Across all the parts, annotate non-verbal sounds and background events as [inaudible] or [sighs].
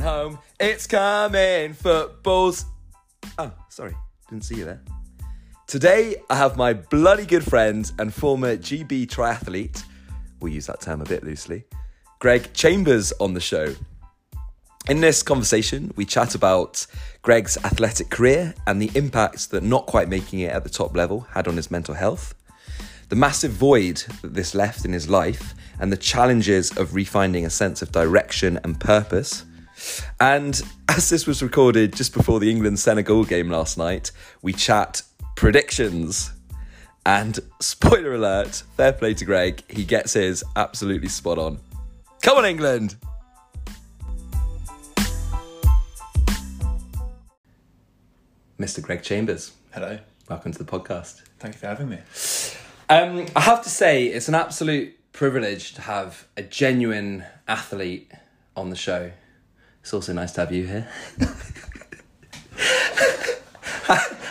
home. It's coming. Football's. Oh, sorry. Didn't see you there. Today, I have my bloody good friend and former GB triathlete, we'll use that term a bit loosely, Greg Chambers on the show. In this conversation, we chat about Greg's athletic career and the impact that not quite making it at the top level had on his mental health, the massive void that this left in his life, and the challenges of refinding a sense of direction and purpose. And [laughs] as this was recorded just before the England Senegal game last night, we chat predictions. And [laughs] spoiler alert, fair play to Greg, he gets his absolutely spot on. Come on, England! Mr. Greg Chambers, Hello. welcome to the podcast. Thank you for having me. Um, I have to say, it's an absolute privilege to have a genuine athlete on the show. It's also nice to have you here. [laughs]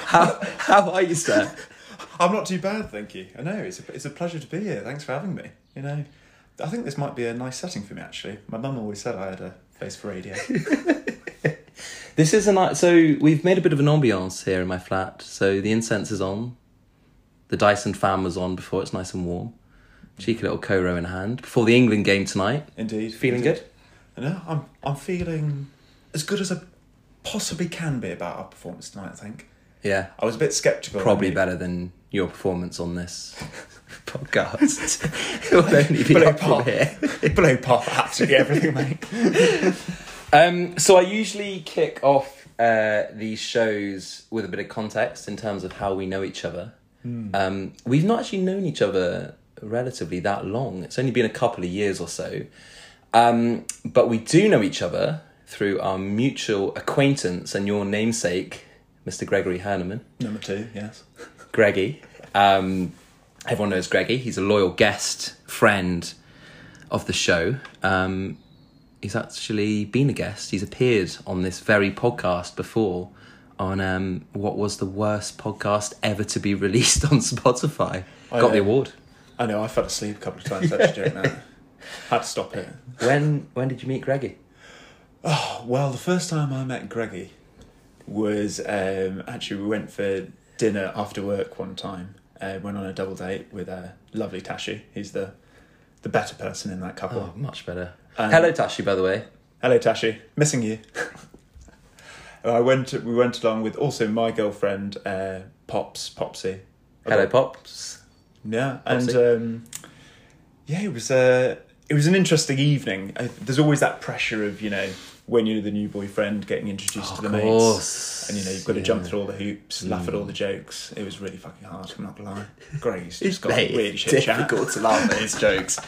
how, how are you, sir? I'm not too bad, thank you. I know it's a, it's a pleasure to be here. Thanks for having me. You know, I think this might be a nice setting for me. Actually, my mum always said I had a face for radio. [laughs] This is a nice. So we've made a bit of an ambiance here in my flat. So the incense is on. The Dyson fan was on before it's nice and warm. Cheeky little Coro in hand before the England game tonight. Indeed. Feeling indeed. good? No, I'm I'm feeling as good as I possibly can be about our performance tonight. I think Yeah, I was a bit sceptical. probably better than your performance on this [laughs] podcast. [laughs] it will only be Blow pop. here. [laughs] Blow pop absolutely everything, mate. Um, so I usually kick off uh, these shows with a bit of context in terms of how we know each other. Um, we've not actually known each other relatively that long. It's only been a couple of years or so. Um, but we do know each other through our mutual acquaintance and your namesake, Mr. Gregory Herneman. Number two, yes. Greggy. Um, everyone knows Greggy. He's a loyal guest, friend of the show. Um, he's actually been a guest. He's appeared on this very podcast before on um, what was the worst podcast ever to be [laughs] released on Spotify. I Got the award. I know. I fell asleep a couple of times actually during that. [laughs] Had to stop it. When when did you meet Greggy? Oh, well, the first time I met Greggy was um, actually we went for dinner after work one time. Uh, went on a double date with uh, lovely Tashi. He's the the better person in that couple. Oh, much better. Um, Hello, Tashi, by the way. Hello, Tashi. Missing you. [laughs] I went. We went along with also my girlfriend, uh, Pops, Popsy. Hello, Pops. Yeah, and um, yeah, it was a it was an interesting evening. Uh, there's always that pressure of you know when you're the new boyfriend getting introduced to the mates, and you know you've got to jump through all the hoops, laugh at all the jokes. It was really fucking hard. I'm not gonna lie. Grace just [laughs] got Mate, really it's shit chat. difficult to laugh at his jokes.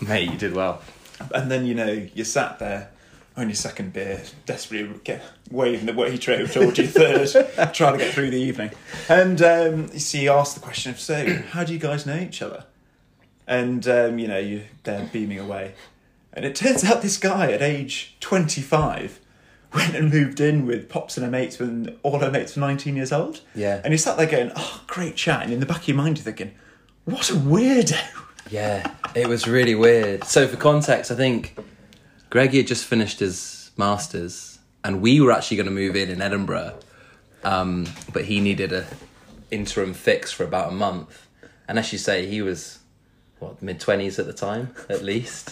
Mate, you did well. And then you know you sat there on your second beer, desperately get, waving the way tray towards your third, trying to get through the evening. And um, you see, you asked the question of, so how do you guys know each other? And um, you know you they're beaming away, and it turns out this guy at age twenty five. Went and moved in with Pops and her mates when all her mates were 19 years old. Yeah. And he sat there going, oh, great chat. And in the back of your mind, you're thinking, what a weirdo. [laughs] Yeah, it was really weird. So, for context, I think Greggy had just finished his masters, and we were actually going to move in in Edinburgh, um, but he needed a interim fix for about a month. And as you say, he was what mid twenties at the time, at least.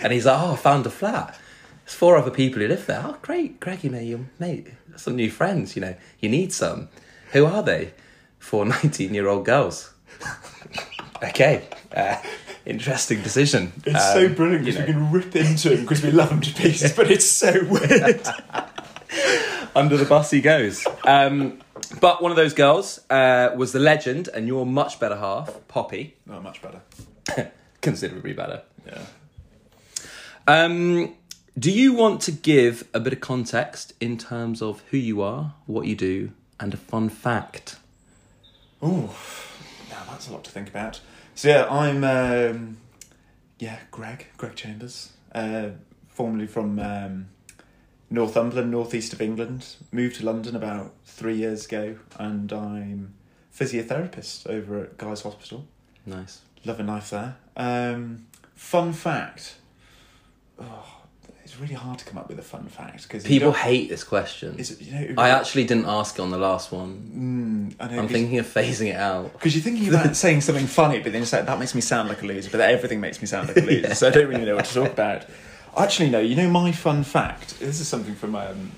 And he's like, "Oh, I found a flat. There's four other people who live there. Oh, great, Greggy, mate, you mate, some new friends. You know, you need some. Who are they? Four [laughs] 19 year old girls. [laughs] okay, uh, interesting decision. It's Um, so brilliant you because we can rip into him because we love him to pieces, but it's so weird. [laughs] under the bus he goes. Um, but one of those girls uh, was the legend, and your much better half, Poppy, Not much better. [coughs] considerably better. Yeah. Um, do you want to give a bit of context in terms of who you are, what you do, and a fun fact? Oh, now that's a lot to think about. So yeah, I'm um, yeah Greg Greg Chambers, uh, formerly from um, Northumberland, northeast of England. Moved to London about three years ago, and I'm physiotherapist over at Guy's Hospital. Nice. Loving life there. Um, fun fact. Oh, it's really hard to come up with a fun fact because People hate this question. Is it, you know, I actually didn't ask it on the last one. I know, I'm thinking of phasing it out. because you're thinking about [laughs] saying something funny, but then it's like that makes me sound like a loser. But everything makes me sound like a loser, so I don't really know what to talk about. Actually, no. You know, my fun fact. This is something from um,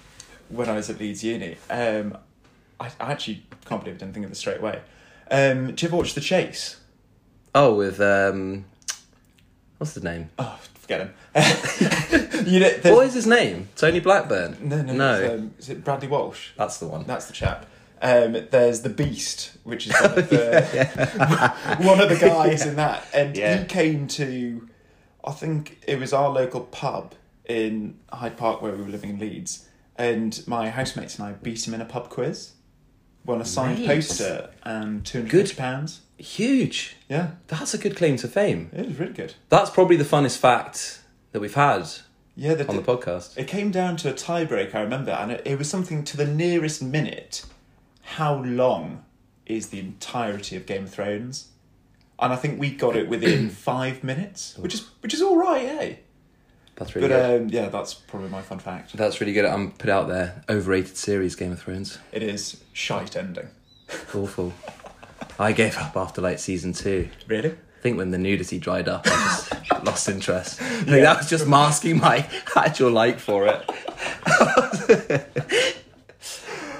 when I was at Leeds Uni. Um, I, I actually can't believe I didn't think of this straight away. Um, do you ever watch The Chase? Oh, with um, what's the name? Oh, forget him. [laughs] you know, there's- What is his name? Tony Blackburn. no, no, no. Um, is it Bradley Walsh? That's the one. That's the chap. Um, there's the Beast, which is one of the, [laughs] [laughs] one of the guys in that, and Yeah. he came to, I think it was our local pub in Hyde Park where we were living in Leeds, and my housemates and I beat him in a pub quiz, won a signed poster um, and two hundred fifty pounds. Huge. Yeah, That's a good claim to fame. it was really good. That's probably the funnest fact that we've had Yeah, the, on the podcast. It came down to a tiebreak, I remember, and it, it was something to the nearest minute. How long is the entirety of Game of Thrones? And I think we got it within [clears throat] five minutes, which is which is all right, eh? That's really But good. um, yeah, that's probably my fun fact. That's really good. I'm put out there. Overrated series, Game of Thrones. It is shite ending. [laughs] Awful. I gave up after like season two. Really? I think when the nudity dried up, I just [laughs] lost interest. I think that was just masking my [laughs] actual like for it.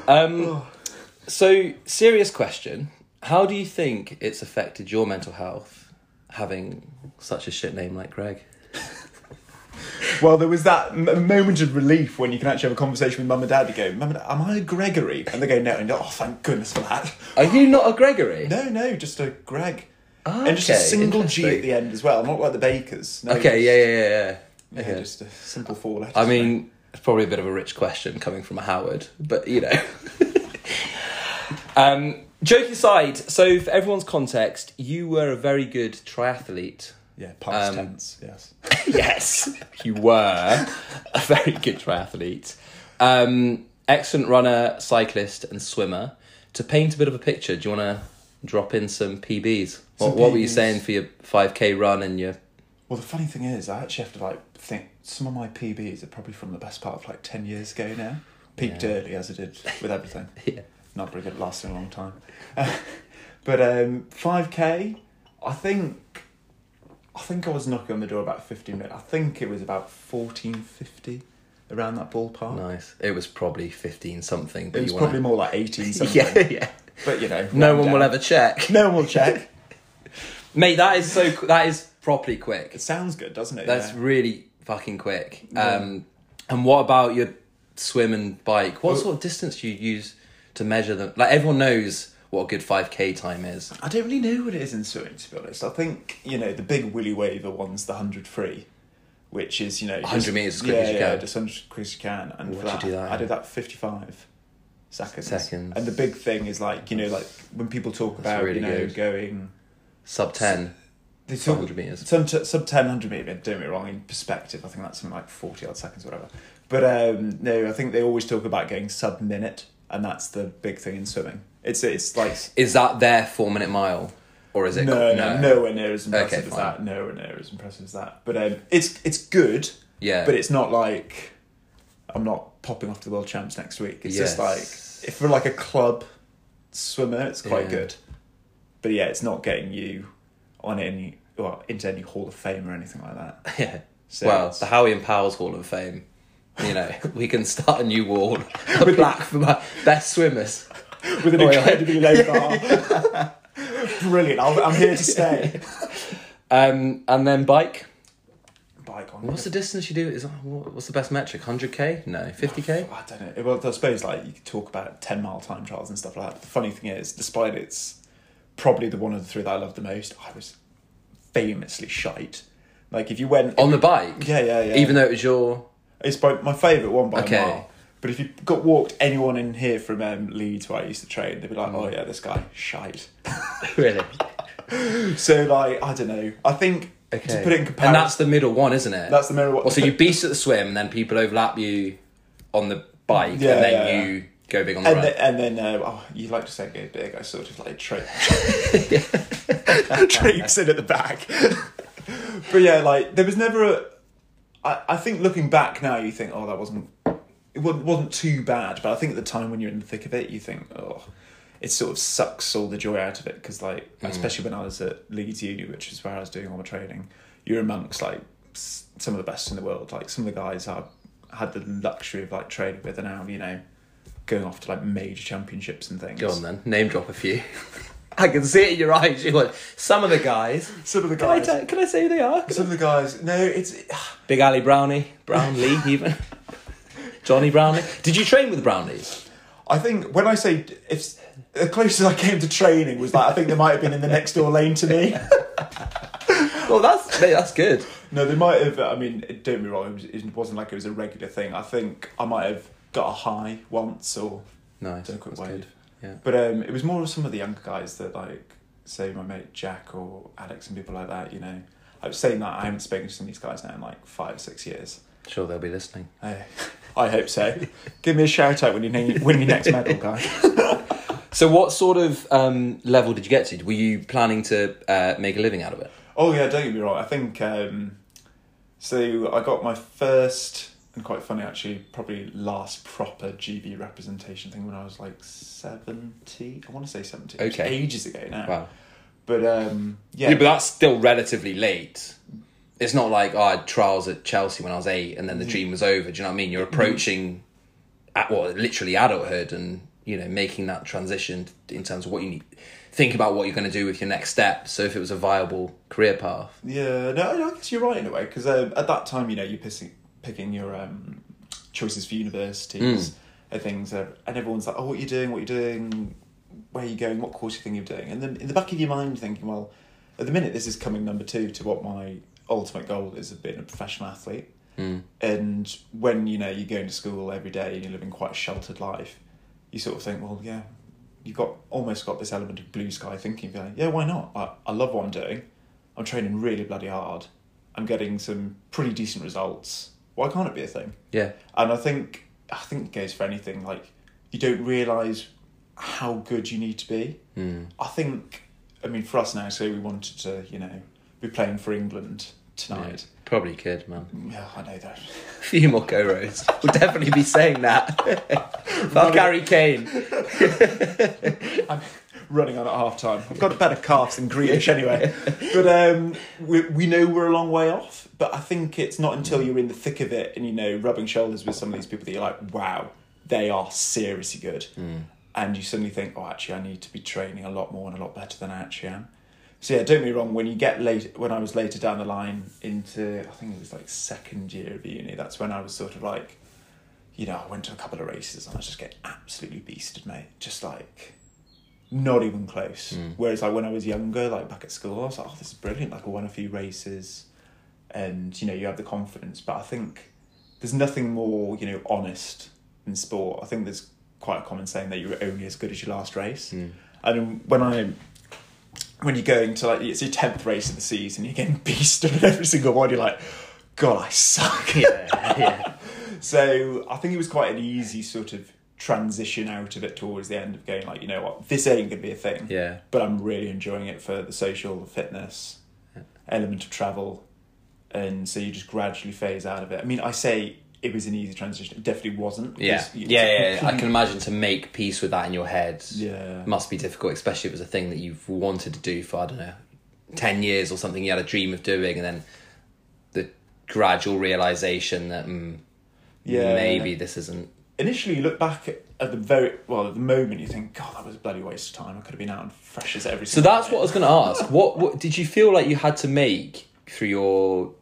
um, so, serious question. How do you think it's affected your mental health having such a shit name like Greg? [laughs] Well, there was that m- moment of relief when you can actually have a conversation with mum and dad. You go, "Mum and Dad, am I a Gregory?" And they go, "No." And you go, "Oh, thank goodness for that." Are you not a Gregory? No, no, just a Greg. And just a okay, single G interesting. at the end as well, not like the Bakers. No, Okay, yeah, yeah, yeah, yeah. Yeah, Okay. just a simple four letters. I mean, it's probably a bit of a rich question coming from a Howard, but you know. [laughs] um, joke aside, so for everyone's context, you were a very good triathlete. yeah, past um, tense, yes. [laughs] yes, you were a very good triathlete. Um, excellent runner, cyclist, and swimmer. To paint a bit of a picture, do you want to drop in some PBs? What, Some what were you saying for your 5k run and your. Well, the funny thing is, I actually have to like think some of my PBs are probably from the best part of like ten years ago now. Peaked Yeah. early as I did with everything. [laughs] Yeah. Not very good at lasting a long time. [laughs] but um, five k, I think. I think I was knocking on the door about fifteen minutes. I think it was about fourteen fifty, around that ballpark. Nice. It was probably 15 something. But It was wanna- probably more like eighteen [laughs] something. yeah, yeah. But you know, No one will ever check. [laughs] No one will check. Mate, that is so. That is properly quick. It sounds good, doesn't it? That's Yeah. really fucking quick. Yeah. Um, and what about your swim and bike? What Well- sort of distance do you use to measure them? Like everyone knows what a good five k time is. I don't really know what it is in swimming, to be honest. I think, you know, the big Willy Waver one's the 100 free, which is, you know... 100 just- metres as quick yeah, as you yeah, can. just 100 as quick as you can. And for you that, do that I did that 55 seconds. Seconds. And the big thing is, like, you know, like, when people talk about, really you know, good. going... Sub ten. They talk, 100 metres. Sub, sub 10, 100 metre, don't get me wrong, in perspective, I think that's something like 40 odd seconds, whatever. But um, no, I think they always talk about getting sub minute, and that's the big thing in swimming. It's it's like Is that their four minute mile, or is it? no, no, nowhere near as impressive Okay, as that. Nowhere near as impressive as that. But um, it's it's good, Yeah, but it's not like I'm not popping off to the world champs next week. It's just like if for like a club swimmer, it's quite Yeah. good. But yeah, it's not getting you on any well into any Hall of Fame or anything like that. [laughs] yeah. So well, the Howie and Powell's Hall of Fame. You know, we can start a new wall, [laughs] a plaque for my best swimmers. with an Oh, yeah. incredibly low bar. [laughs] Brilliant! I'll, I'm here to stay. Um, and then bike. Bike on. What's the distance you do? Is what's the best metric? Hundred k? No, fifty k. I don't know. Well, I suppose like you could talk about ten mile time trials and stuff like that. The funny thing is, despite it's probably the one of the three that I love the most, I was famously shite. Like if you went On the bike. yeah, yeah, yeah. Even though it was your. It's by, my favourite one by Okay. a mile. But if you got walked anyone in here from um, Leeds where I used to train, they'd be like, Mm. "Oh yeah, this guy shite." [laughs] Really. [laughs] So like, I don't know. I think Okay. to put it in comparison, and that's the middle one, isn't it? that's the mirror. Well, so you beast at the swim, and then people overlap you on the bike, Yeah, and then yeah, yeah. you go big on the and run. then, and then uh, oh, you like to say go big. I sort of like tra- [laughs] traipse in at the back. but yeah, like there was never a. I, I think looking back now, you think, oh, that wasn't it wasn't, wasn't too bad. But I think at the time when you're in the thick of it, you think, oh, it sort of sucks all the joy out of it because, like, mm. especially when I was at Leeds Uni, which is where I was doing all my training, you're amongst like some of the best in the world. Like some of the guys I had the luxury of like training with and now, you know, going off to like major championships and things. Go on then, name drop a few. [laughs] I can see it in your eyes. You want some of the guys. Some of the Can I, guys. can I say who they are? some of the guys. No, it's [sighs] Big Ali Brownie, Brownlee [laughs] even. Jonny Brownlee. Did you train with Brownies? I think when I say if the closest I came to training was like I think they might have been in the next door lane to me. [laughs] Well, that's mate, that's good. No, they might have. I mean, don't me wrong. It, was, it wasn't like it was a regular thing. I think I might have got a high once or Nice. done a quick wave. good. Yeah. But um, it was more of some of the younger guys that like, say my mate Jack or Alex and people like that. You know, I was saying that I haven't spoken to some of these guys now in like five six years. Sure, they'll be listening. I, I hope so. Give me a shout out when you win your next medal, guy. [laughs] So, what sort of um, level did you get to? Were you planning to uh, make a living out of it? Oh yeah, don't get me wrong. I think um, so. I got my first and quite funny actually, probably last proper GB representation thing when I was like seventy. I want to say seventy. Okay. ages ago now. Wow. But um, yeah, Yeah, but that's still relatively late. It's not like oh, I had trials at Chelsea when I was eight, and then the dream was over. Do you know what I mean? You're approaching, at well, literally adulthood, and you know, making that transition in terms of what you need. Think about what you're going to do with your next step. So, if it was a viable career path, Yeah, no, I guess you're right in a way because um, at that time, you know, you're pissing, picking your um, choices for universities and things, and everyone's like, "Oh, what are you doing? What are you doing? Where are you going? What course are you thinking of doing?" And then in the back of your mind, you're thinking, "Well, at the minute, this is coming number two to what my ultimate goal is of being a professional athlete." And when you know you're going to school every day and you're living quite a sheltered life, you sort of think, "Well, yeah." You've got almost got this element of blue sky thinking, going, yeah, why not? I, I love what I'm doing. I'm training really bloody hard. I'm getting some pretty decent results. Why can't it be a thing? yeah, And I think I think it goes for anything. Like you don't realise how good you need to be. Mm. I think I mean for us now, say we wanted to, you know, be playing for England tonight. probably could, man. Yeah, I know that. [laughs] A few more go rows. We'll definitely be saying that. [laughs] Fuck Harry Kane. [laughs] Running on at half time. I've got better calves than Grealish anyway. But um, we, we know we're a long way off. But I think it's not until you're in the thick of it and, you know, rubbing shoulders with some of these people that you're like, wow, they are seriously good. And you suddenly think, oh, actually, I need to be training a lot more and a lot better than I actually am. So yeah, don't get me wrong. When you get late, when I was later down the line into, I think it was like second year of uni. That's when I was sort of like, you know, I went to a couple of races and I was just getting absolutely beasted, mate. Just like, not even close. Hmm. Whereas like when I was younger, like back at school, I was like, oh, this is brilliant. Like I won a few races, and you know, you have the confidence. But I think there's nothing more, you know, honest in sport. I think there's quite a common saying that you're only as good as your last race. Hmm. And when I when you're going to like it's your tenth race of the season, you're getting [laughs] beasted at every single one. You're like, God, I suck. Yeah, yeah. [laughs] So I think it was quite an easy sort of transition out of it towards the end of going like, you know what, this ain't gonna be a thing. Yeah. But I'm really enjoying it for the social, the fitness, element of travel, and so you just gradually phase out of it. I mean, I say it was an easy transition. It definitely wasn't. Yeah, you- yeah, yeah, yeah. I can imagine to make peace with that in your head. Yeah. must be difficult, especially if it was a thing that you've wanted to do for I don't know, ten years or something. You had a dream of doing, and then the gradual realization that mm, Yeah. maybe this isn't. Initially, you look back at, at the very well at the moment. You think, God, that was a bloody waste of time. I could have been out and fresh as every. So that's day." what I was going [laughs] to ask. What, what did you feel like you had to make through your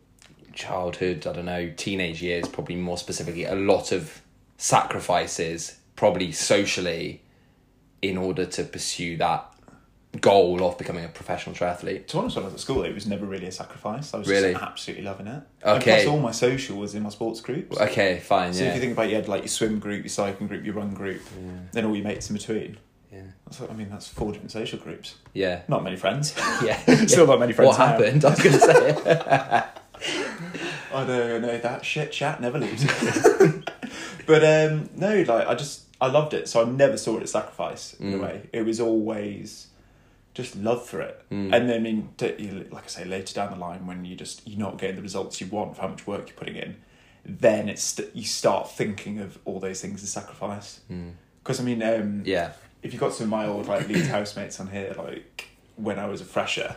childhood? I don't know, teenage years, probably more specifically, a lot of sacrifices, probably socially, in order to pursue that goal of becoming a professional triathlete. To be honest, when I was at school, it was never really a sacrifice. I was Really? just absolutely loving it. And Okay. plus, all my social was in my sports groups. Okay, fine. So yeah. if you think about, it, you had like your swim group, your cycling group, your run group, then all your mates in between. yeah. That's what, I mean, that's four different social groups. Yeah. Not many friends. [laughs] Yeah. [laughs] Still not many friends. What now. happened? I was going to say. [laughs] I don't know, that shit chat never leaves. but um, no, like I just I loved it, so I never saw it as sacrifice in a Mm. way. It was always just love for it. Mm. And then, I mean, like I say, later down the line, when you just you're not getting the results you want for how much work you're putting in, then it's you start thinking of all those things as sacrifice. Mm. Because I mean, um, Yeah. if you got some of my old like Leeds [coughs] housemates on here, like when I was a fresher,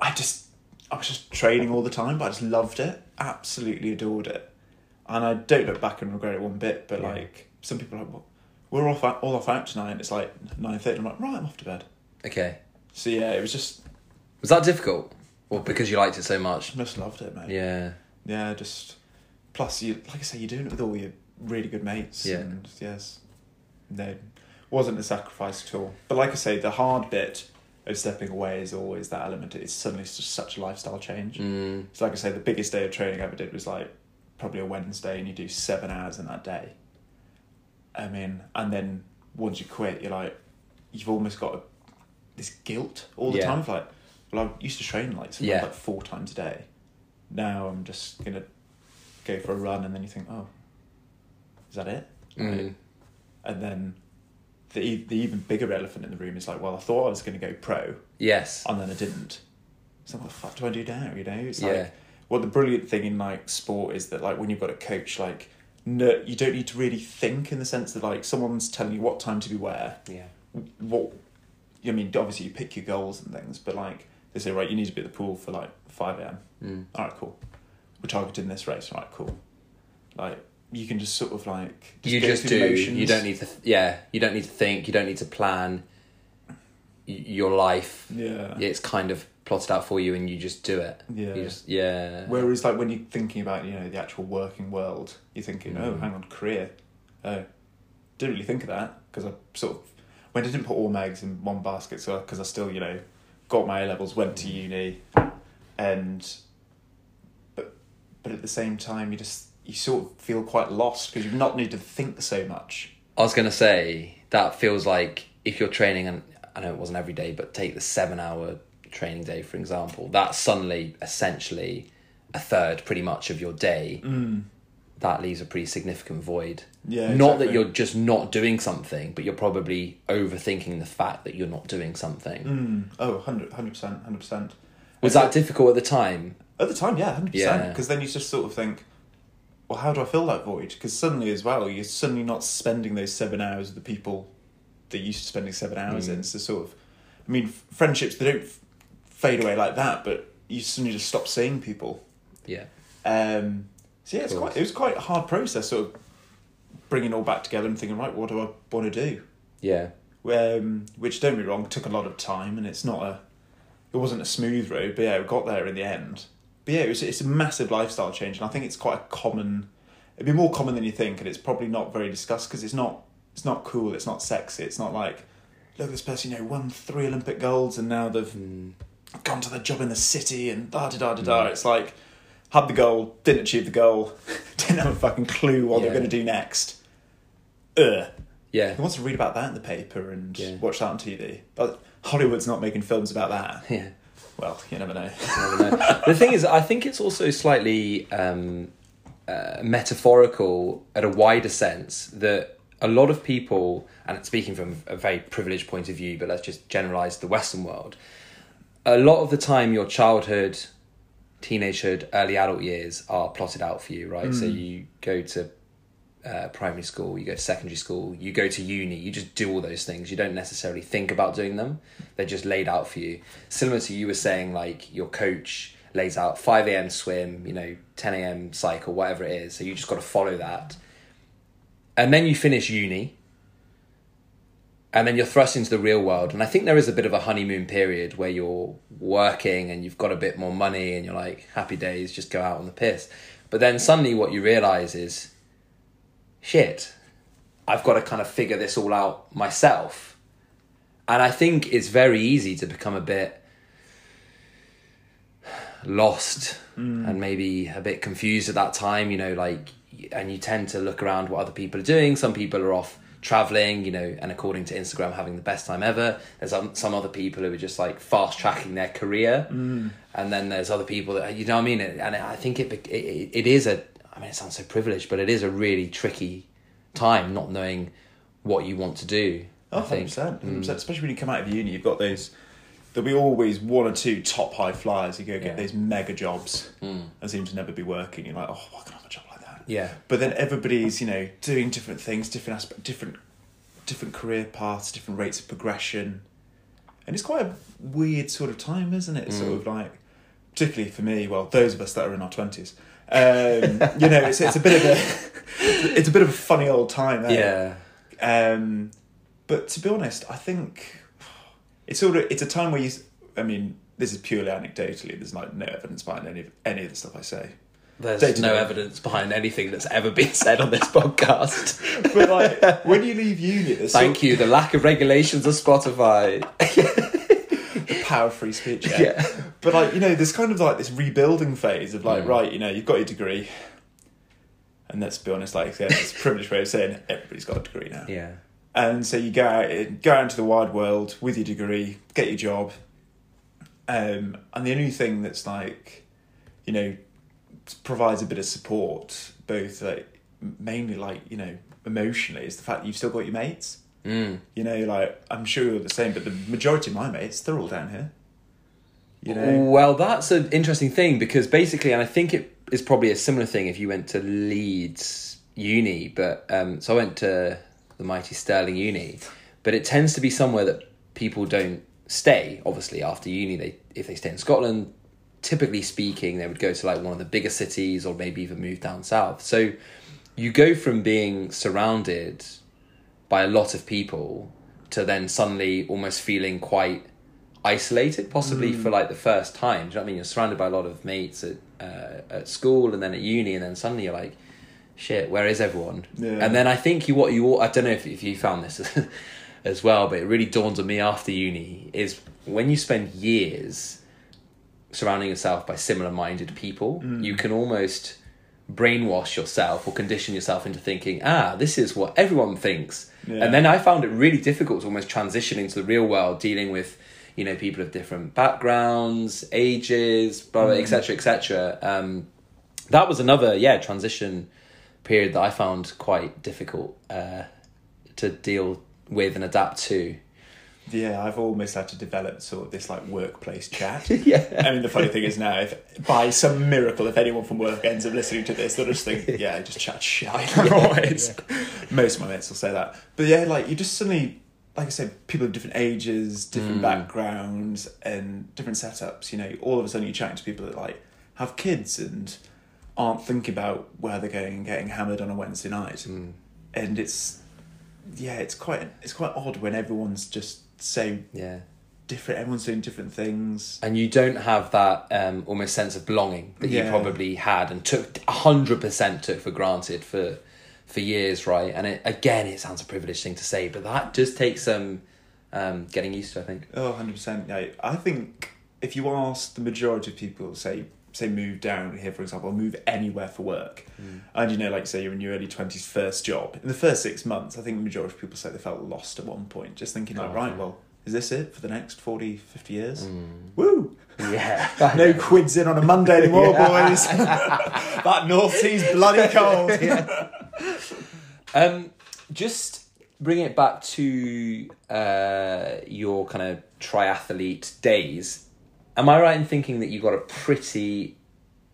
I just I was just training all the time, but I just loved it, absolutely adored it, and I don't look back and regret it one bit. But Yeah. like some people are like, well, we're off all off out tonight. And it's like nine thirty. I'm like, right, I'm off to bed. Okay. So yeah, it was just Was that difficult? Or because you liked it so much? just loved it, mate. Yeah. yeah, just plus you like I say, you're doing it with all your really good mates. Yeah. and yes, no, wasn't a sacrifice at all. But like I say, the hard bit of stepping away is always that element. It's suddenly just such a lifestyle change. Mm. So like I say, the biggest day of training I ever did was like probably a Wednesday, and you do seven hours in that day. I mean, and then once you quit, you're like, you've almost got a, this guilt all the Yeah. time. Of like, well, I used to train like Yeah. like four times a day. Now I'm just gonna go for a run, and then you think, oh, is that it? Mm. And then the the even bigger elephant in the room is like, well, I thought I was going to go pro, Yes. and then I didn't. So what the fuck do I do now? You know, it's Yeah. like well, the brilliant thing in like sport is that like when you've got a coach, like no, you don't need to really think in the sense that like someone's telling you what time to be where. Yeah. What I mean, obviously you pick your goals and things, but like they say, right, you need to be at the pool for like five a.m. Mm. All right, cool. We're targeting this race. All right, cool. Like you can just sort of like you go just do. the motions. You don't need to. Th- yeah. You don't need to think. You don't need to plan. Y- your life. Yeah. It's kind of plotted out for you, and you just do it. Yeah. You just yeah. Whereas, like when you're thinking about you know the actual working world, you're thinking, oh, Mm. hang on, career. Oh, didn't really think of that because I sort of when I didn't put all my eggs in one basket, so because I still you know got my A levels, went to uni, and but but at the same time, you just you sort of feel quite lost because you've not needed to think so much. I was gonna say that feels like if you're training, and I know it wasn't every day, but take the seven-hour training day for example. That's suddenly essentially a third, pretty much, of your day. Mm. That leaves a pretty significant void. Yeah, Not that you're just not doing something, but you're probably overthinking the fact that you're not doing something. Mm. Oh, 100 percent, hundred percent. Was that difficult at the time? At the time, yeah, hundred percent. Because then you just sort of think, well, how do I fill that void? Because suddenly, as well, you're suddenly not spending those seven hours with the people that you used to spending seven hours Mm. in. So sort of, I mean, friendships they don't f- fade away like that, but you suddenly just stop seeing people. Yeah. Um, so yeah, it's quite it was quite a hard process, sort of bringing it all back together and thinking, right, what do I want to do? Yeah. um, which don't be wrong took a lot of time and it's not a it wasn't a smooth road but yeah we got there in the end but yeah it was, it's a massive lifestyle change and I think it's quite a common it'd be more common than you think and it's probably not very discussed because it's not it's not cool it's not sexy it's not like look this person you know won three Olympic golds and now they've Mm. gone to the job in the city and da da da da da it's like had the goal didn't achieve the goal [laughs] didn't have a fucking clue what they're going to do next Ugh. Yeah. Who wants to read about that in the paper and Yeah. watch that on TV? But Hollywood's not making films about that. [laughs] Yeah. Well, you never know. never know. the thing is, I think it's also slightly um, uh, metaphorical at a wider sense that a lot of people, and speaking from a very privileged point of view, but let's just generalize the Western world, a lot of the time your childhood, teenagehood, early adult years are plotted out for you, right? So you go to uh, primary school, you go to secondary school, you go to uni, you just do all those things. You don't necessarily think about doing them. They're just laid out for you. Similar to you were saying, like your coach lays out 5 a.m. swim, you know, 10 a.m. cycle, whatever it is. So you just got to follow that. And then you finish uni. And then you're thrust into the real world. And I think there is a bit of a honeymoon period where you're working and you've got a bit more money and you're like, happy days, just go out on the piss. But then suddenly what you realize is, shit, I've got to kind of figure this all out myself. And I think it's very easy to become a bit lost mm. and maybe a bit confused at that time, you know, like, and you tend to look around what other people are doing. Some people are off traveling, you know, and according to Instagram, having the best time ever. There's um, some other people who are just like fast tracking their career. And then there's other people that, you know what I mean? And I think it, it, it is a, I mean, it sounds so privileged, but it is a really tricky time not knowing what you want to do. Oh, I think. 100%, 100%. Mm. Especially when you come out of uni, you've got those. There'll be always one or two top high flyers. You go get Yeah. these mega jobs Mm. and seem to never be working. You're like, oh, why can't I have a job? Yeah. But then everybody's, you know, doing different things, different aspect, different, different career paths, different rates of progression, and it's quite a weird sort of time, isn't it? Sort Mm. of like, particularly for me, well, those of us that are in our twenties, um, you know, it's it's a bit of a, [laughs] it's a bit of a funny old time. eh? Yeah. Um, but to be honest, I think it's sort of it's a time where you. I mean, this is purely anecdotally. There's like no evidence behind any of any of the stuff I say. There's no evidence behind anything that's ever been said on this [laughs] podcast. [laughs] But like when you leave uni, Thank you. The lack of regulations of Spotify. [laughs] the power of free speech. Yeah. Yeah. But like you know, there's kind of like this rebuilding phase of like Mm. right, you know, you've got your degree, and let's be honest, like yeah, it's a privileged way of saying everybody's got a degree now. Yeah. And so you go out, go out into the wide world with your degree, get your job. Um, and the only thing that's like, you know, provides a bit of support, both like mainly like you know emotionally, is the fact that you've still got your mates. Mm. You know, like I'm sure you're the same, but the majority of my mates, they're all down here. You know, Well, that's an interesting thing because basically, and I think it is probably a similar thing if you went to Leeds Uni, but um, so I went to the mighty Stirling Uni, but it tends to be somewhere that people don't stay. Obviously, after uni, they if they stay in Scotland, typically speaking, they would go to like one of the bigger cities or maybe even move down south. So you go from being surrounded by a lot of people to then suddenly almost feeling quite isolated, possibly for like the first time. Do you know what I mean? You're surrounded by a lot of mates at uh, at school and then at uni, and then suddenly you're like, shit, where is everyone? Yeah. And then I think you what you all, I don't know if if you found this [laughs] as well, but it really dawned on me after uni is when you spend years surrounding yourself by similar minded people, you can almost brainwash yourself or condition yourself into thinking, ah, this is what everyone thinks. Yeah. And then I found it really difficult to almost transition into the real world, dealing with, you know, people of different backgrounds, ages, blah, blah, etc., etc. Um, that was another, yeah, transition period that I found quite difficult uh, to deal with and adapt to. Yeah, I've almost had to develop sort of this like workplace chat. [laughs] Yeah. I mean, the funny thing is now, if by some miracle, if anyone from work ends up listening to this, they'll just think, [laughs] yeah, I just chat shit. [laughs] Always. Most of my mates will say that. But yeah, like you just suddenly, like I said, people of different ages, different Mm. backgrounds, and different setups. You know, all of a sudden you're chatting to people that like have kids and aren't thinking about where they're going and getting hammered on a Wednesday night. Mm. And it's, yeah, it's quite it's quite odd when everyone's just so Yeah. different. Everyone's doing different things. and you don't have that um, almost sense of belonging that you probably had and took hundred percent took for granted for for years, right? And it, again, it sounds a privileged thing to say, but that just takes some um, getting used to. I think. Oh, 100%. Yeah, I think if you ask the majority of people, say, say move down here, for example, or move anywhere for work, and you know, like say you're in your early 20s, first job, in the first six months, I think the majority of people say they felt lost at one point, just thinking, like, Oh, right, yeah. well, is this it for the next 40, 50 years? Mm. Woo! Yeah. [laughs] No quids in on a Monday anymore, boys. [laughs] that North Sea's bloody [laughs] cold. yeah. Um, just bring it back to uh, your kind of triathlete days. Am I right in thinking that you got a pretty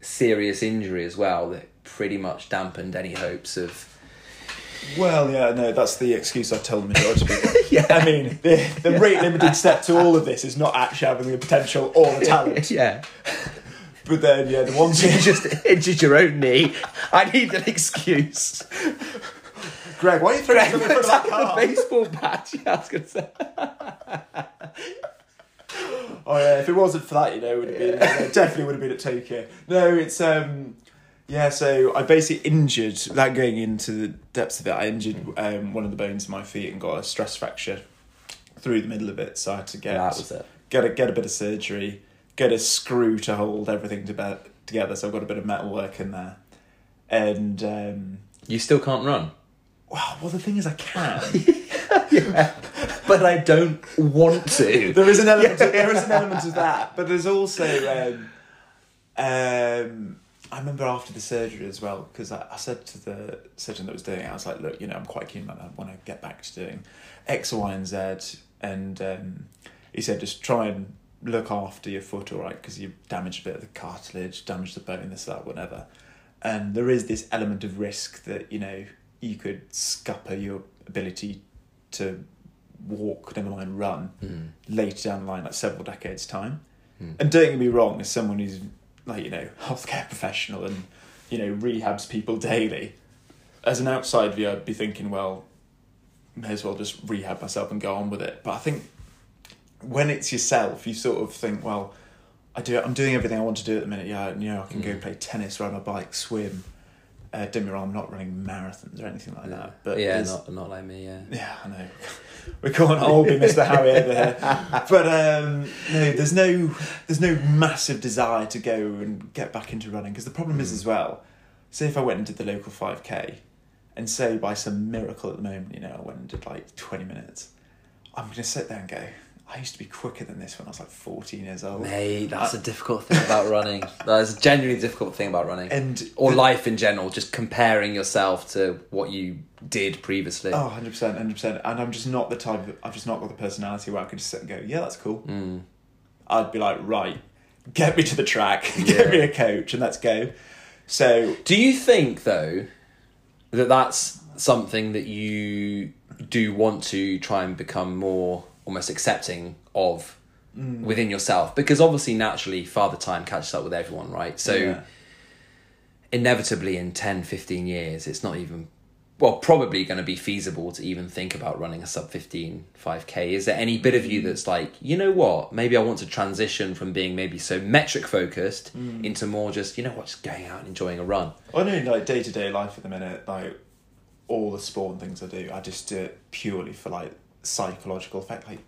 serious injury as well that pretty much dampened any hopes of? Well, yeah, no, that's the excuse I tell the majority of people. [laughs] yeah. I mean, the, the rate limited step to all of this is not actually having the potential or the talent. [laughs] yeah, But then, yeah, the ones [laughs] you just injured your own knee. I need an excuse. Greg, why are you throwing something in front of that a baseball bat. Yeah, I was gonna say. Oh yeah, if it wasn't for that, you know, it would have been it definitely would have been at Tokyo. No, it's um, yeah. So I basically injured. Without going into the depths of it, I injured um one of the bones in my feet and got a stress fracture through the middle of it. So I had to get That was it. get a get a bit of surgery, get a screw to hold everything to together. So I've got a bit of metal work in there, and um, You still can't run. wow. Well, the thing is, I can. [laughs] But I don't want to. there is an element. Of, there is an element of that, but there's also. Um, um, I remember after the surgery as well, because I, I said to the surgeon that was doing it, I was like, look, you know, I'm quite keen on that. I want to get back to doing X, Y, and Z. And um, he said, just try and look after your foot, all right, because you've damaged a bit of the cartilage, damaged the bone, this, that, whatever. And there is this element of risk that, you know, you could scupper your ability to walk, never mind run, Mm. later down the line, like several decades' time. Mm. And don't get me wrong, as someone who's like you know healthcare [laughs] professional and you know rehabs people daily, as an outside view, I'd be thinking, well, may as well just rehab myself and go on with it. But I think when it's yourself, you sort of think, well, I do. I'm doing everything I want to do at the minute. Yeah, you know, I can go Mm. play tennis, ride my bike, swim. Uh, don't get me wrong, I'm not running marathons or anything like that. But yeah, not not like me. Yeah. yeah, I know. We can't all be Mr. Harry over here. [laughs] But um, no, there's no there's no massive desire to go and get back into running because the problem is Mm. as well. Say if I went and did the local five k, and say by some miracle at the moment, you know, I went and did like twenty minutes, I'm gonna sit there and go. I used to be quicker than this when I was like 14 years old. Mate, that's a difficult thing about running. [laughs] That's a genuinely difficult thing about running. And or the- life in general, just comparing yourself to what you did previously. Oh, 100%, 100%. And I'm just not the type of, I've just not got the personality where I could just sit and go, yeah, that's cool. Mm. I'd be like, right, get me to the track, Yeah. [laughs] get me a coach, and let's go. So, Do you think though that that's something that you do want to try and become more almost accepting of Mm. within yourself? Because obviously, naturally, father time catches up with everyone, right? So yeah. inevitably, in 10, 15 years, it's not even well, probably going to be feasible to even think about running a sub 15 5k. Is there any bit of you that's like, you know what, maybe I want to transition from being maybe so metric focused into more just, you know what, just going out and enjoying a run? I know, in like, day to day life at the minute, like, all the sport and things I do, I just do it purely for, like, psychological effect. Like,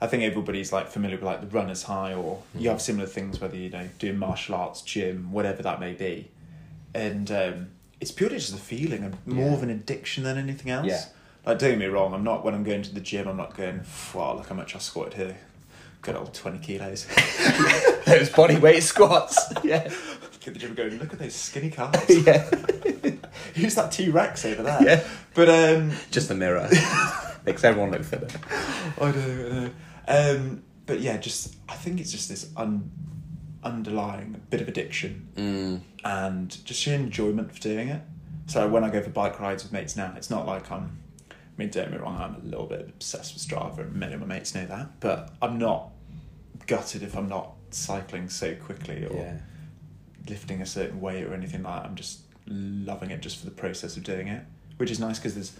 I think everybody's, like, familiar with, like, the runner's high, or you have similar things, whether, you know, doing martial arts, gym, whatever that may be. And, um, it's purely just a feeling, and more Yeah. of an addiction than anything else. Yeah. Like, don't get me wrong, I'm not, when I'm going to the gym, I'm not going, wow, look how much I squatted here. Good old 20 kilos. [laughs] Those body weight squats. [laughs] yeah. Look at the gym going, look at those skinny calves. [laughs] yeah. Who's that T Rex over there? Yeah. But, um, Just the mirror. Makes everyone look thinner. I know, I know. Um, but yeah, just I think it's just this un- underlying bit of addiction Mm. and just sheer enjoyment for doing it. So when I go for bike rides with mates now, it's not like I'm. I mean, don't get me wrong, I'm a little bit obsessed with Strava, and many of my mates know that. But I'm not gutted if I'm not cycling so quickly or Yeah. lifting a certain weight or anything like that. I'm just loving it just for the process of doing it, which is nice because there's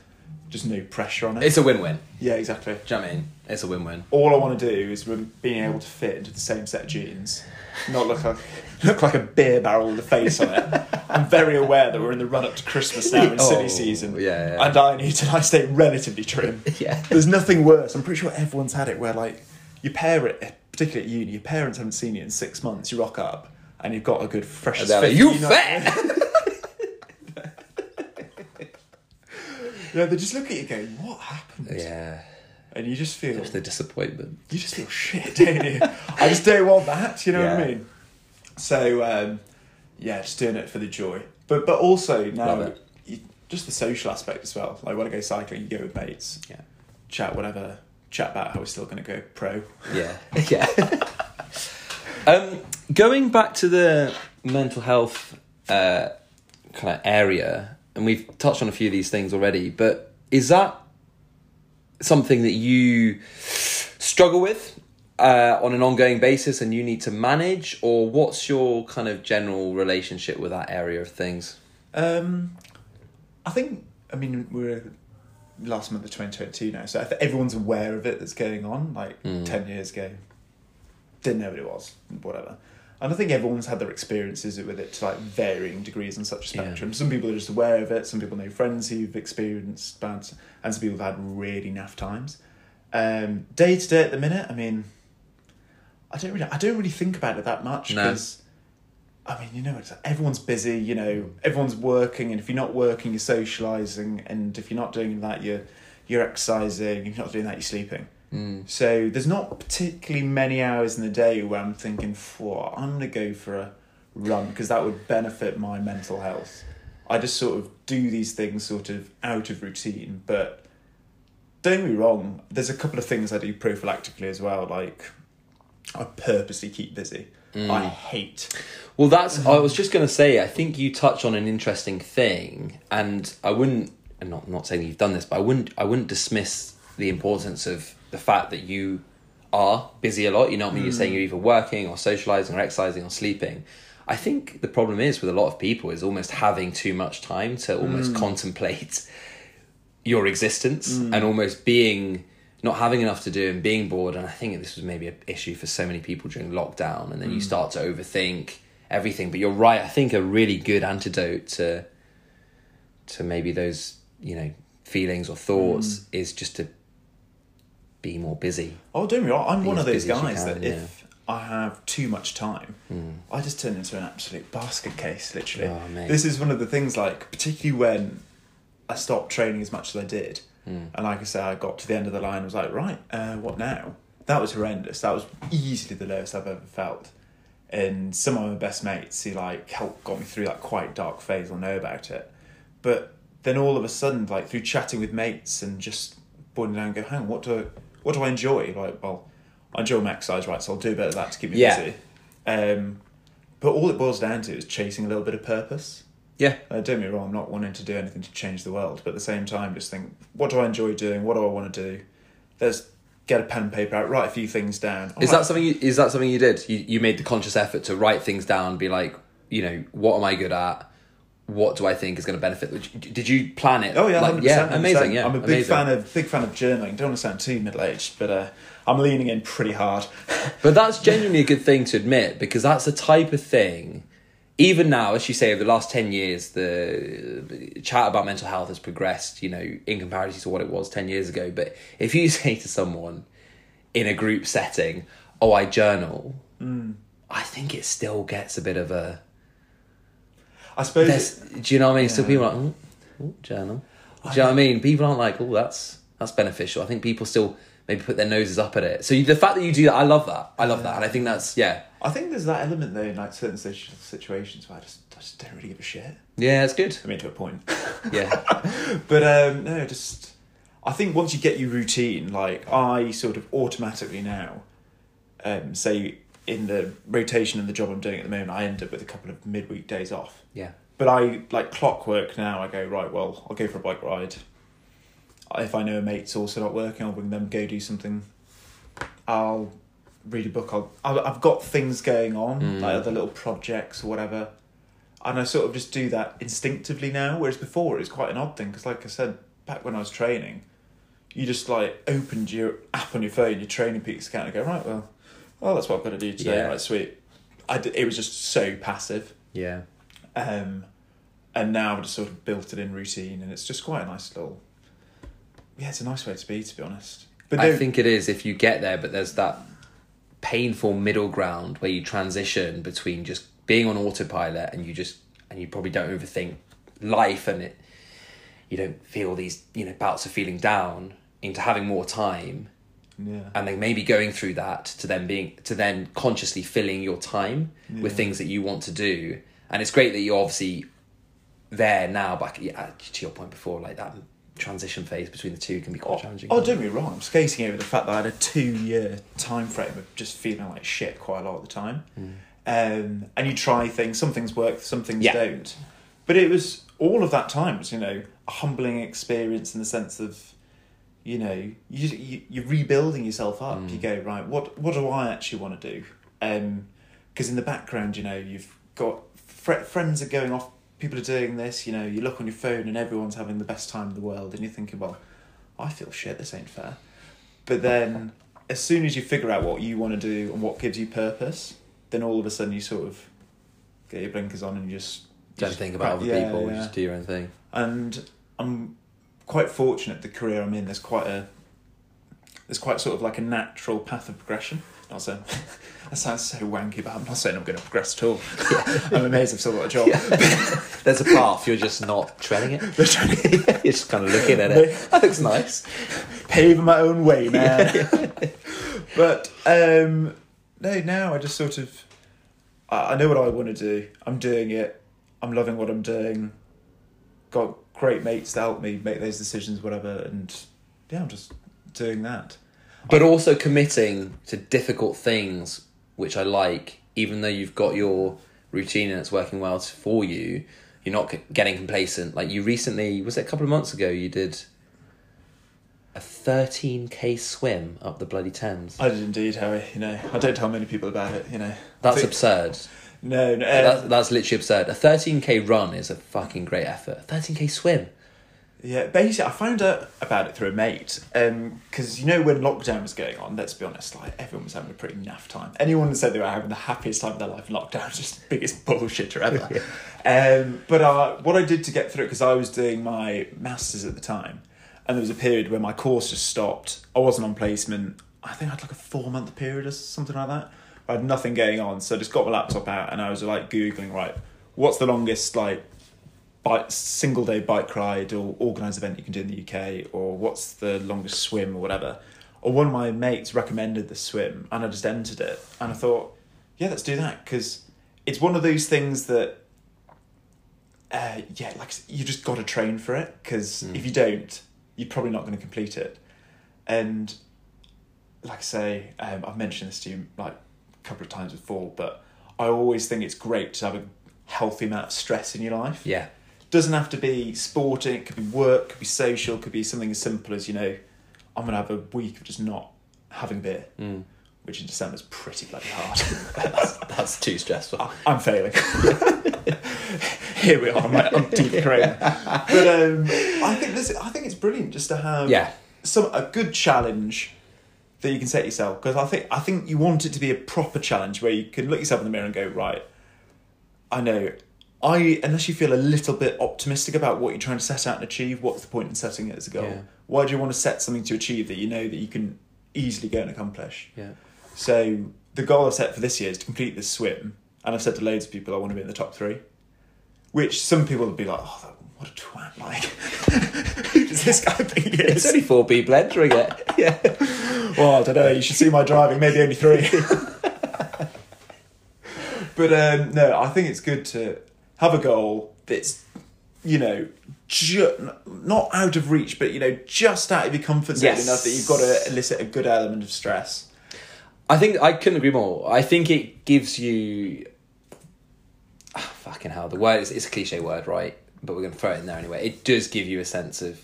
just no pressure on it. It's a win win. yeah, exactly. Do you know what I mean? It's a win win. all I want to do is being able to fit into the same set of jeans, not look like [laughs] look like a beer barrel with a face on it. [laughs] I'm very aware that we're in the run up to Christmas now in Oh, silly season, yeah, yeah. and I need to [laughs] I stay relatively trim. Yeah. There's nothing worse. I'm pretty sure everyone's had it where like your parent, particularly at uni, your parents haven't seen you in six months. You rock up and you've got a good fresh. Like, "You fat!" Yeah, they just look at you going, "What happened?" Yeah. And you just feel Just the disappointment. you just feel shit, [laughs] don't you? I just don't want that. You know what I mean? So um, yeah, just doing it for the joy, but but also now you, just the social aspect as well. Like when I go cycling, you go with mates, Yeah. chat whatever, chat about how we're still going to go pro. Yeah. [laughs] Yeah. um, going back to the mental health uh, kind of area, and we've touched on a few of these things already, but is that something that you struggle with uh, on an ongoing basis and you need to manage, or what's your kind of general relationship with that area of things? Um, I think I mean we're last month of 2022 now, so I think everyone's aware of it that's going on. Like Mm. ten years ago, didn't know what it was, whatever. And I think everyone's had their experiences with it to like varying degrees on such a Yeah. spectrum. Some people are just aware of it. Some people know friends who've experienced bad, and some people have had really naff times. Um, day to day at the minute, I mean, I don't really, I don't really think about it that much No. because. I mean, you know, it's everyone's busy. You know, everyone's working, and if you're not working, you're socializing, and if you're not doing that, you're you're exercising. If you're not doing that, you're sleeping. Mm. So there's not particularly many hours in the day where I'm thinking, "For I'm gonna go for a run because that would benefit my mental health. I just sort of do these things sort of out of routine, but don't get me wrong, there's a couple of things I do prophylactically as well, like I purposely keep busy. I hate Well, that's. I [sighs] was just going to say. I think you touch on an interesting thing, and I wouldn't. I'm not not saying you've done this, but I wouldn't. I wouldn't dismiss the importance of the fact that you are busy a lot. You know what I mean? You're saying you're either working or socializing or exercising or sleeping. I think the problem is with a lot of people is almost having too much time to almost mm. contemplate [laughs] your existence mm. and almost being not having enough to do and being bored and i think this was maybe an issue for so many people during lockdown and then you mm. start to overthink everything but you're right i think a really good antidote to to maybe those you know feelings or thoughts is just to be more busy Oh, don't be wrong. I'm Be one of those busy as you guys can, that if I have too much time, I just turn into an absolute basket case, literally. Oh, this is one of the things, like, particularly when I stopped training as much as I did. And like I said, I got to the end of the line and was like, right, uh, what now? That was horrendous. That was easily the lowest I've ever felt. And some of my best mates who like helped got me through that quite dark phase will know about it. But then all of a sudden, like through chatting with mates and just boiling down and go, hang on, what do I, what do I enjoy? Like, well, I enjoy my exercise, right? So I'll do a bit of that to keep me Yeah. busy. Um, but all it boils down to is chasing a little bit of purpose. yeah Uh, don't get me wrong, I'm not wanting to do anything to change the world, but at the same time, just think, what do I enjoy doing? What do I want to do? Let's get a pen and paper out, write a few things down. is that something you, is that something you did you, you made the conscious effort to write things down be like you know what am i good at what do i think is going to benefit did you plan it Oh yeah, like, 100%, yeah amazing 100%. yeah I'm a big amazing. fan of big fan of journaling. Don't want to sound too middle aged, but uh, I'm leaning in pretty hard. [laughs] But that's genuinely a good thing to admit because that's the type of thing. Even now, as you say, over the last ten years, the chat about mental health has progressed. You know, in comparison to what it was ten years ago. But if you [laughs] say to someone in a group setting, "Oh, I journal," I think it still gets a bit of a. I suppose. There's, do you know what I mean? Still, people are like, oh, oh, journal. Do you know what I mean? People aren't like, oh, that's that's beneficial. I think people still maybe put their noses up at it. So you, the fact that you do that, I love that. I love that, and I think that's yeah, I think there's that element though in like certain situations where I just, I just don't really give a shit. yeah, it's good. I mean, to a point. [laughs] Yeah, [laughs] but um, no, just I think once you get your routine, like I sort of automatically now, um, say in the rotation of the job I'm doing at the moment, I end up with a couple of midweek days off. yeah, But I like clockwork now. I go right. Well, I'll go for a bike ride. If I know a mate's also not working, I'll bring them. Go do something. I'll read a book. I'll. I'll I've got things going on, like mm. other little projects or whatever, and I sort of just do that instinctively now. Whereas before, it was quite an odd thing because, like I said, back when I was training, you just like opened your app on your phone, your TrainingPeaks account, and go right. Well, well, that's what I've got to do today. Yeah. Right, sweet. I d- it was just so passive. yeah. Um, and now I've just sort of built it in routine, and it's just quite a nice little. Yeah, it's a nice way to be, to be honest. But I think it is if you get there, but there's that painful middle ground where you transition between just being on autopilot and you just and you probably don't overthink life and it you don't feel these you know bouts of feeling down into having more time yeah, and then maybe going through that to then being to then consciously filling your time with things that you want to do and it's great that you're obviously there now but yeah, to your point before like that transition phase between the two can be quite challenging Oh, don't me wrong. I'm skating over the fact that I had a two-year time frame of just feeling like shit quite a lot of the time. Um, and you try things. Some things work. Some things Yeah. don't. But it was all of that time was, you know, a humbling experience in the sense of, you know, you, you you're rebuilding yourself up. You mm. go right. What what do I actually want to do? Um, because in the background, you know, you've got fr- friends are going off. People are doing this. You know, you look on your phone and everyone's having the best time in the world, and you're thinking, well, I feel shit. This ain't fair. But then, as soon as you figure out what you want to do and what gives you purpose, then all of a sudden you sort of get your blinkers on and you just you don't just think about other yeah, people yeah. just do your own thing And I'm quite fortunate. The career I'm in, there's quite a there's quite sort of like a natural path of progression. Not saying [laughs] that sounds so wanky, but I'm not saying I'm going to progress at all. [laughs] I'm amazed I've still got a job. [laughs] There's a path, you're just not treading it. you're just kind of looking at it. That looks nice. paving my own way, man. but um, no, now I just sort of, I, I know what I want to do. I'm doing it. I'm loving what I'm doing. Got great mates to help me make those decisions, whatever, and yeah, I'm just doing that. But also committing to difficult things, which I like, even though you've got your routine and it's working well for you. You're not getting complacent. Like you recently, was it a couple of months ago? You did a 13k swim up the bloody Thames. I did indeed, Harry. You know, I don't tell many people about it. You know, That's absurd. No, no. That's, that's literally absurd. A 13k run is a fucking great effort. A 13k swim. Yeah, basically, I found out about it through a mate. Because, you know, when lockdown was going on, let's be honest, like, everyone was having a pretty naff time. Anyone that said they were having the happiest time of their life in lockdown was just the biggest [laughs] bullshitter ever. [laughs] um, but uh, what I did to get through it, because I was doing my masters at the time, and there was a period where my course just stopped. I wasn't on placement. I think I had like a four month period or something like that. I had nothing going on, so I just got my laptop out and I was like Googling, right, what's the longest, like, bike single day bike ride or organised event you can do in the UK or what's the longest swim or whatever. Or one of my mates recommended the swim and I just entered it and I thought, yeah, let's do that because it's one of those things that, uh, yeah, like you just got to train for it because if you don't, you're probably not going to complete it. And like I say, um, I've mentioned this to you like couple of times before, but I always think it's great to have a healthy amount of stress in your life Yeah. doesn't have to be sporting it could be work could be social could be something as simple as you know i'm gonna have a week of just not having beer Mm. which in december is pretty bloody hard [laughs] That's, that's too stressful. I- i'm failing [laughs] here we are i'm like i'm deep but um i think this i think it's brilliant just to have Yeah. some a good challenge that you can set yourself because I think I think you want it to be a proper challenge where you can look yourself in the mirror and go right. I know, I unless you feel a little bit optimistic about what you're trying to set out and achieve, what's the point in setting it as a goal? Yeah. Why do you want to set something to achieve that you know that you can easily go and accomplish? Yeah. So the goal I've set for this year is to complete this swim, and I've said to loads of people I want to be in the top three. Which some people will be like, "Oh, that- what a twat!" Like, who does [laughs] this guy think he It's is? only four people entering [laughs] it. Yeah. Well, I don't know. You should see my driving. Maybe only three. [laughs] but um, no, I think it's good to have a goal that's, you know, ju- not out of reach, but you know, just out of your comfort zone Yes. enough that you've got to elicit a good element of stress. I think I couldn't agree more. I think it gives you. Ah, fucking hell, the word is it's a cliche word, right? But we're going to throw it in there anyway. It does give you a sense of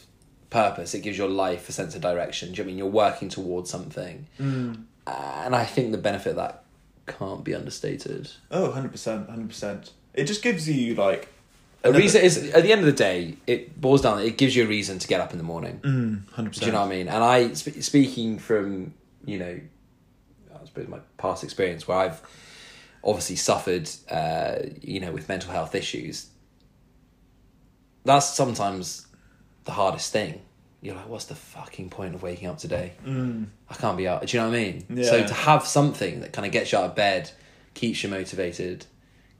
purpose. It gives your life a sense of direction. Do you know what I mean you're working towards something? Mm. And I think the benefit of that can't be understated. Oh, 100%, 100%. It just gives you like A another- reason is at the end of the day, it boils down. It gives you a reason to get up in the morning. Mm, 100%. Do you know what I mean? And I, sp- speaking from, you know, I suppose my past experience where I've obviously suffered, uh, you know, with mental health issues, that's sometimes the hardest thing. You're like, what's the fucking point of waking up today? Mm. I can't be out. Do you know what I mean? So to have something that kind of gets you out of bed, keeps you motivated,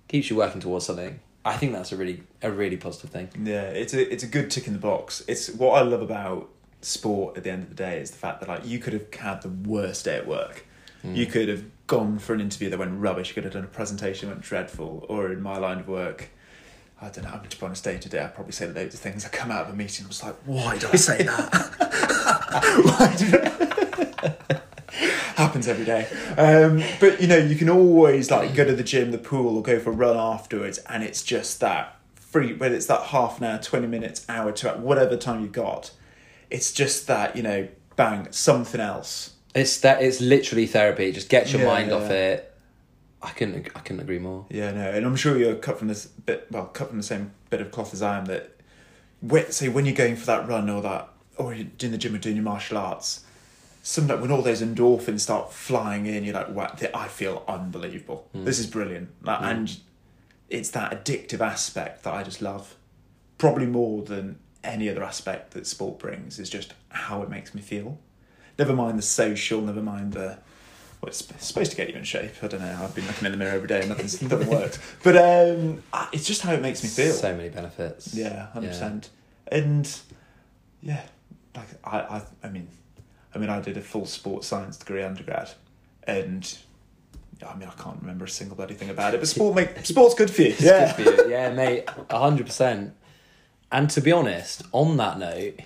keeps you working towards something, I think that's a really, a really positive thing. Yeah, it's a it's a good tick in the box. It's what I love about sport at the end of the day is the fact that like you could have had the worst day at work. You could have gone for an interview that went rubbish. You could have done a presentation that went dreadful. Or in my line of work, I don't know. I'm to be honest, day to day, I probably say loads of things. I come out of a meeting, I was like, why did I say [laughs] that? why [laughs] did Happens every day. Um, but you know, you can always like go to the gym, the pool, or go for a run afterwards, and it's just that free. Whether it's that half an hour, twenty minutes, hour, to whatever time you've got, it's just that you know, bang, something else. It's that it's literally therapy. Just get your Yeah, mind yeah. off it. I couldn't I couldn't agree more. Yeah, no, and I'm sure you're cut from this bit. Well, cut from the same bit of cloth as I am. That, when, say, when you're going for that run or that, or you're doing the gym or doing your martial arts, some like when all those endorphins start flying in, you're like, wow, I feel unbelievable. Hmm. This is brilliant, like, hmm. and it's that addictive aspect that I just love, probably more than any other aspect that sport brings. Is just how it makes me feel. Never mind the social. Never mind the well, it's supposed to get you in shape. I don't know. I've been looking in the mirror every day and nothing's [laughs] nothing works. But um, it's just how it makes me feel. So many benefits. yeah, hundred percent. And yeah, like I, I, I mean, I mean, I did a full sports science degree undergrad, and I mean, I can't remember a single bloody thing about it. But sport make [laughs] sport's good for you. Good for you. Yeah, mate, hundred percent. And to be honest, on that note,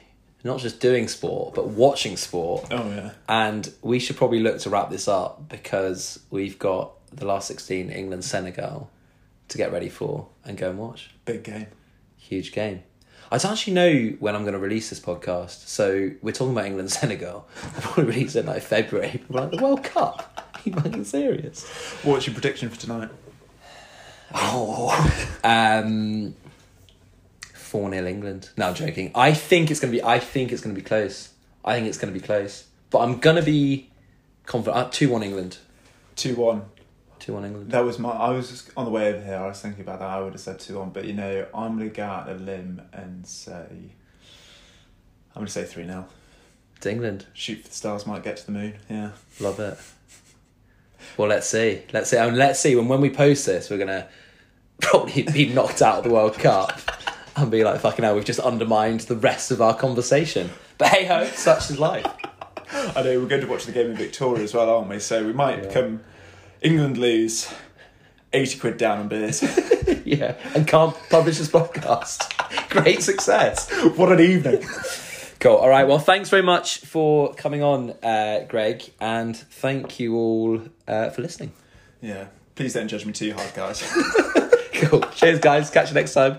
not just doing sport, but watching sport. Oh yeah. And we should probably look to wrap this up because we've got the last 16 England Senegal to get ready for and go and watch. Big game. Huge game. I don't actually know when I'm going to release this podcast. So we're talking about England [laughs] Senegal. I'll probably release it in like February. [laughs] Like the World Cup. Are you fucking serious? What's your prediction for tonight? Oh. [laughs] Um, 4 0 England. No, I'm joking. I think it's going to be. I think it's going to be close. I think it's going to be close. But I'm going to be confident. Uh, 2 1 England. Two one. 2 1 England. That was my. I was just on the way over here. I was thinking about that. I would have said two one, but you know, I'm gonna go out a limb and say. I'm gonna say three 0 It's England. Shoot for the stars, might get to the moon. Yeah. Love it. Well, let's see. Let's see. I mean, let's see. When when we post this, we're gonna [laughs] probably be knocked out of the World Cup and be like, "Fucking hell, we've just undermined the rest of our conversation." But hey ho, such is life. [laughs] I know we're going to watch the game in Victoria as well, aren't we? So we might Yeah. become England lose eighty quid down on beers. [laughs] yeah, and can't publish this podcast. [laughs] Great success. what an evening! Cool. All right. Well, thanks very much for coming on, uh, Greg, and thank you all uh, for listening. Yeah. Please don't judge me too hard, guys. Cool. Cheers, guys. Catch you next time.